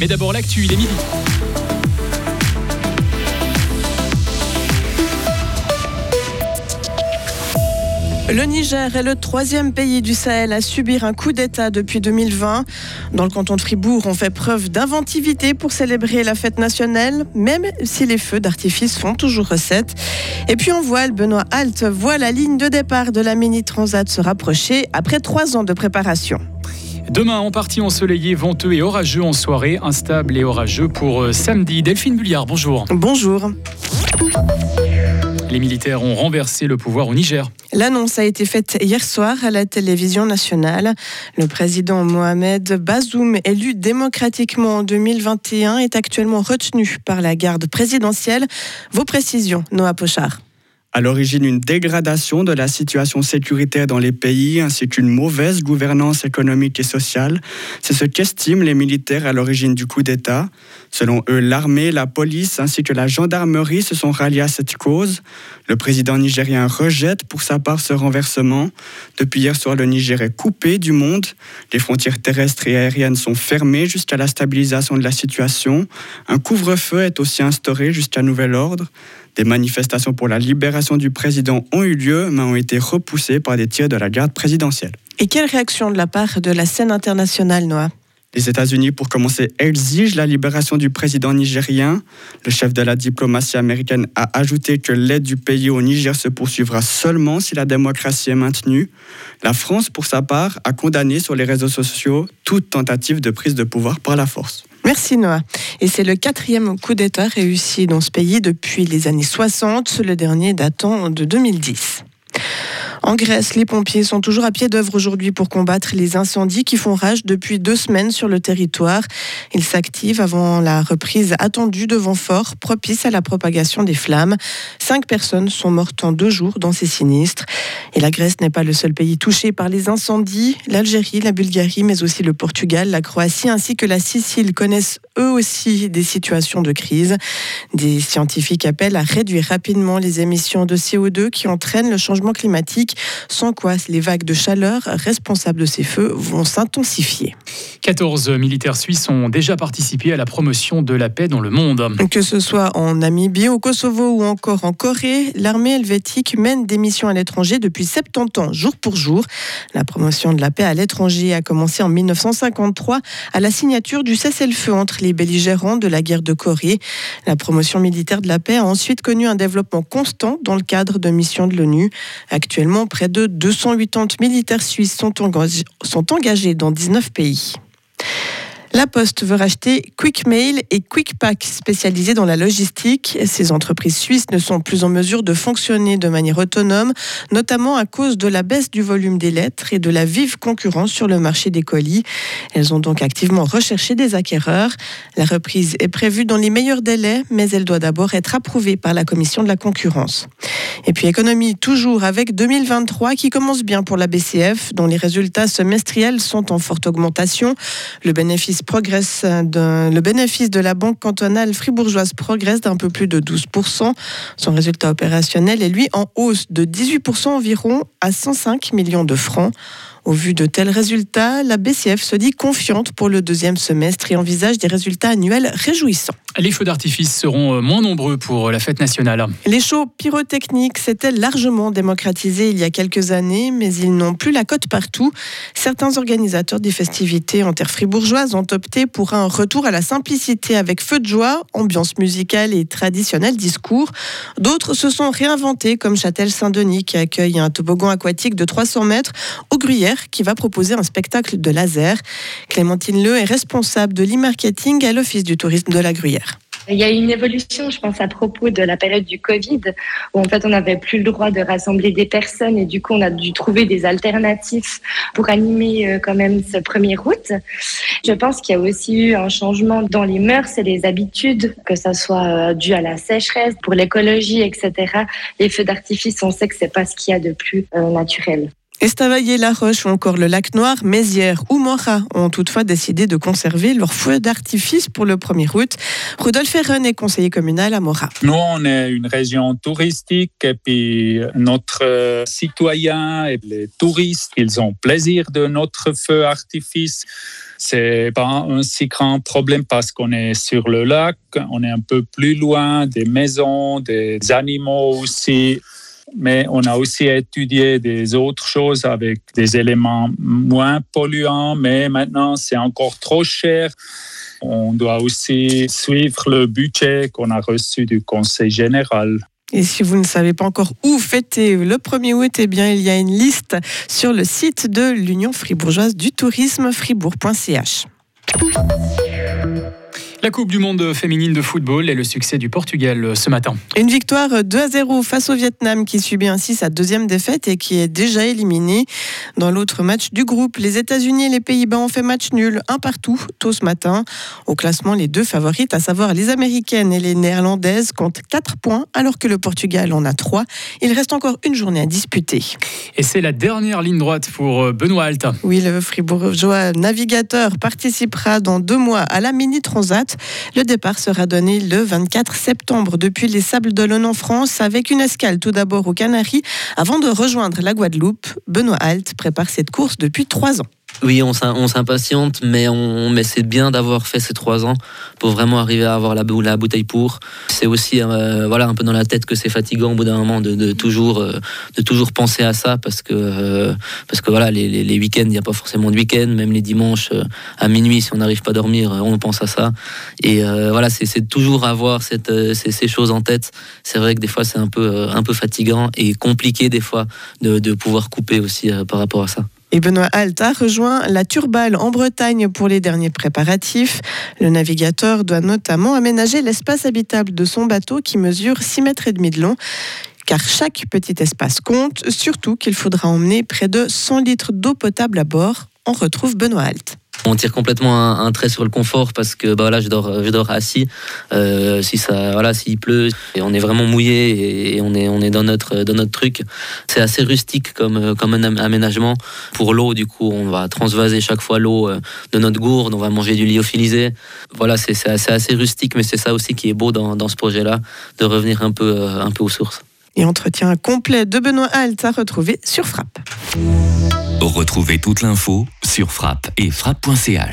Mais d'abord l'actu, il est midi. Le Niger est le troisième pays du Sahel à subir un coup d'État depuis 2020. Dans le canton de Fribourg, on fait preuve d'inventivité pour célébrer la fête nationale, même si les feux d'artifice font toujours recette. Et puis on voit, Benoît Halt voit la ligne de départ de la Mini Transat se rapprocher après trois ans de préparation. Demain, en partie ensoleillé, venteux et orageux en soirée, instable et orageux pour euh, samedi. Delphine Bulliard, bonjour. Bonjour. Les militaires ont renversé le pouvoir au Niger. L'annonce a été faite hier soir à la télévision nationale. Le président Mohamed Bazoum, élu démocratiquement en 2021, est actuellement retenu par la garde présidentielle. Vos précisions, Noah Pochard à l'origine une dégradation de la situation sécuritaire dans les pays ainsi qu'une mauvaise gouvernance économique et sociale. C'est ce qu'estiment les militaires à l'origine du coup d'État. Selon eux, l'armée, la police ainsi que la gendarmerie se sont ralliés à cette cause. Le président nigérien rejette pour sa part ce renversement. Depuis hier soir, le Niger est coupé du monde. Les frontières terrestres et aériennes sont fermées jusqu'à la stabilisation de la situation. Un couvre-feu est aussi instauré jusqu'à nouvel ordre. Des manifestations pour la libération du président ont eu lieu, mais ont été repoussées par des tirs de la garde présidentielle. Et quelle réaction de la part de la scène internationale, Noah? Les États-Unis, pour commencer, exigent la libération du président nigérien. Le chef de la diplomatie américaine a ajouté que l'aide du pays au Niger se poursuivra seulement si la démocratie est maintenue. La France, pour sa part, a condamné sur les réseaux sociaux toute tentative de prise de pouvoir par la force. Merci Noah. Et c'est le quatrième coup d'État réussi dans ce pays depuis les années 60, le dernier datant de 2010. En Grèce, les pompiers sont toujours à pied d'œuvre aujourd'hui pour combattre les incendies qui font rage depuis deux semaines sur le territoire. Ils s'activent avant la reprise attendue de vents forts propice à la propagation des flammes. Cinq personnes sont mortes en deux jours dans ces sinistres. Et la Grèce n'est pas le seul pays touché par les incendies. L'Algérie, la Bulgarie, mais aussi le Portugal, la Croatie ainsi que la Sicile connaissent eux aussi des situations de crise. Des scientifiques appellent à réduire rapidement les émissions de CO2 qui entraînent le changement climatique, sans quoi les vagues de chaleur responsables de ces feux vont s'intensifier. 14 militaires suisses ont déjà participé à la promotion de la paix dans le monde. Que ce soit en Namibie, au Kosovo ou encore en Corée, l'armée helvétique mène des missions à l'étranger depuis 70 ans, jour pour jour. La promotion de la paix à l'étranger a commencé en 1953 à la signature du cessez-le-feu entre les belligérants de la guerre de Corée. La promotion militaire de la paix a ensuite connu un développement constant dans le cadre de missions de l'ONU. Actuellement, près de 280 militaires suisses sont engagés dans 19 pays. La Poste veut racheter QuickMail et QuickPack, spécialisés dans la logistique. Ces entreprises suisses ne sont plus en mesure de fonctionner de manière autonome, notamment à cause de la baisse du volume des lettres et de la vive concurrence sur le marché des colis. Elles ont donc activement recherché des acquéreurs. La reprise est prévue dans les meilleurs délais, mais elle doit d'abord être approuvée par la Commission de la concurrence. Et puis économie toujours avec 2023 qui commence bien pour la BCF, dont les résultats semestriels sont en forte augmentation. Le bénéfice progresse le bénéfice de la banque cantonale fribourgeoise progresse d'un peu plus de 12%. Son résultat opérationnel est lui en hausse de 18% environ à 105 millions de francs. Au vu de tels résultats, la BCF se dit confiante pour le deuxième semestre et envisage des résultats annuels réjouissants. Les feux d'artifice seront moins nombreux pour la fête nationale. Les shows pyrotechniques s'étaient largement démocratisés il y a quelques années, mais ils n'ont plus la cote partout. Certains organisateurs des festivités en terre fribourgeoise ont opté pour un retour à la simplicité avec feu de joie, ambiance musicale et traditionnel discours. D'autres se sont réinventés, comme Châtel-Saint-Denis, qui accueille un toboggan aquatique de 300 mètres, au Gruyère, qui va proposer un spectacle de laser. Clémentine Leu est responsable de l'e-marketing à l'Office du tourisme de la Gruyère. Il y a une évolution, je pense, à propos de la période du Covid, où en fait on n'avait plus le droit de rassembler des personnes et du coup on a dû trouver des alternatives pour animer euh, quand même ce premier route. Je pense qu'il y a aussi eu un changement dans les mœurs et les habitudes, que ça soit euh, dû à la sécheresse, pour l'écologie, etc. Les feux d'artifice, on sait que c'est pas ce qu'il y a de plus euh, naturel. Estavayer-la Roche ou encore le lac Noir, Mézières ou Mora ont toutefois décidé de conserver leur feu d'artifice pour le 1er août. Rudolf Ferren est conseiller communal à Mora. Nous, on est une région touristique et puis notre citoyens et les touristes, ils ont plaisir de notre feu d'artifice. c'est pas un si grand problème parce qu'on est sur le lac, on est un peu plus loin des maisons, des animaux aussi. Mais on a aussi étudié des autres choses avec des éléments moins polluants, mais maintenant c'est encore trop cher. On doit aussi suivre le budget qu'on a reçu du Conseil général. Et si vous ne savez pas encore où fêter le 1er août, eh bien, il y a une liste sur le site de l'Union fribourgeoise du tourisme fribourg.ch. La Coupe du monde féminine de football et le succès du Portugal ce matin. Une victoire 2 à 0 face au Vietnam qui subit ainsi sa deuxième défaite et qui est déjà éliminé. Dans l'autre match du groupe, les États-Unis et les Pays-Bas ont fait match nul, un partout, tôt ce matin. Au classement, les deux favorites, à savoir les Américaines et les Néerlandaises, comptent 4 points alors que le Portugal en a 3. Il reste encore une journée à disputer. Et c'est la dernière ligne droite pour Benoît Alta. Oui, le fribourgeois navigateur participera dans deux mois à la Mini Transat. Le départ sera donné le 24 septembre depuis les Sables d'Olonne en France avec une escale tout d'abord aux Canaries avant de rejoindre la Guadeloupe. Benoît Alt prépare cette course depuis trois ans. Oui, on s'impatiente, mais, on, mais c'est bien d'avoir fait ces trois ans pour vraiment arriver à avoir la, bouteille pour. C'est aussi euh, voilà, un peu dans la tête que c'est fatigant au bout d'un moment de, toujours, euh, de toujours penser à ça parce que, euh, parce que voilà, les, week-ends, il n'y a pas forcément de week-end, même les dimanches à minuit, si on n'arrive pas à dormir, on pense à ça. Et voilà, c'est toujours avoir ces, choses en tête. C'est vrai que des fois, c'est un peu, un peu fatigant et compliqué des fois de pouvoir couper aussi par rapport à ça. Et Benoît Alta rejoint la Turbale en Bretagne pour les derniers préparatifs. Le navigateur doit notamment aménager l'espace habitable de son bateau qui mesure 6 mètres et demi de long car chaque petit espace compte, surtout qu'il faudra emmener près de 100 litres d'eau potable à bord. On retrouve Benoît Alt. On tire complètement un, trait sur le confort parce que bah voilà, je dors, je dors assis. Euh, si ça, voilà, s'il pleut, et on est vraiment mouillé et on est, on est dans notre, dans notre truc. C'est assez rustique comme, comme un aménagement. Pour l'eau, du coup, on va transvaser chaque fois l'eau euh, de notre gourde. On va manger du lyophilisé. Voilà, c'est assez, assez rustique, mais c'est ça aussi qui est beau dans, dans ce projet-là, de revenir un peu, euh, un peu aux sources. Et entretien complet de Benoît Alt à retrouver sur Frappe. Retrouvez toute l'info sur frappe et frappe.ch.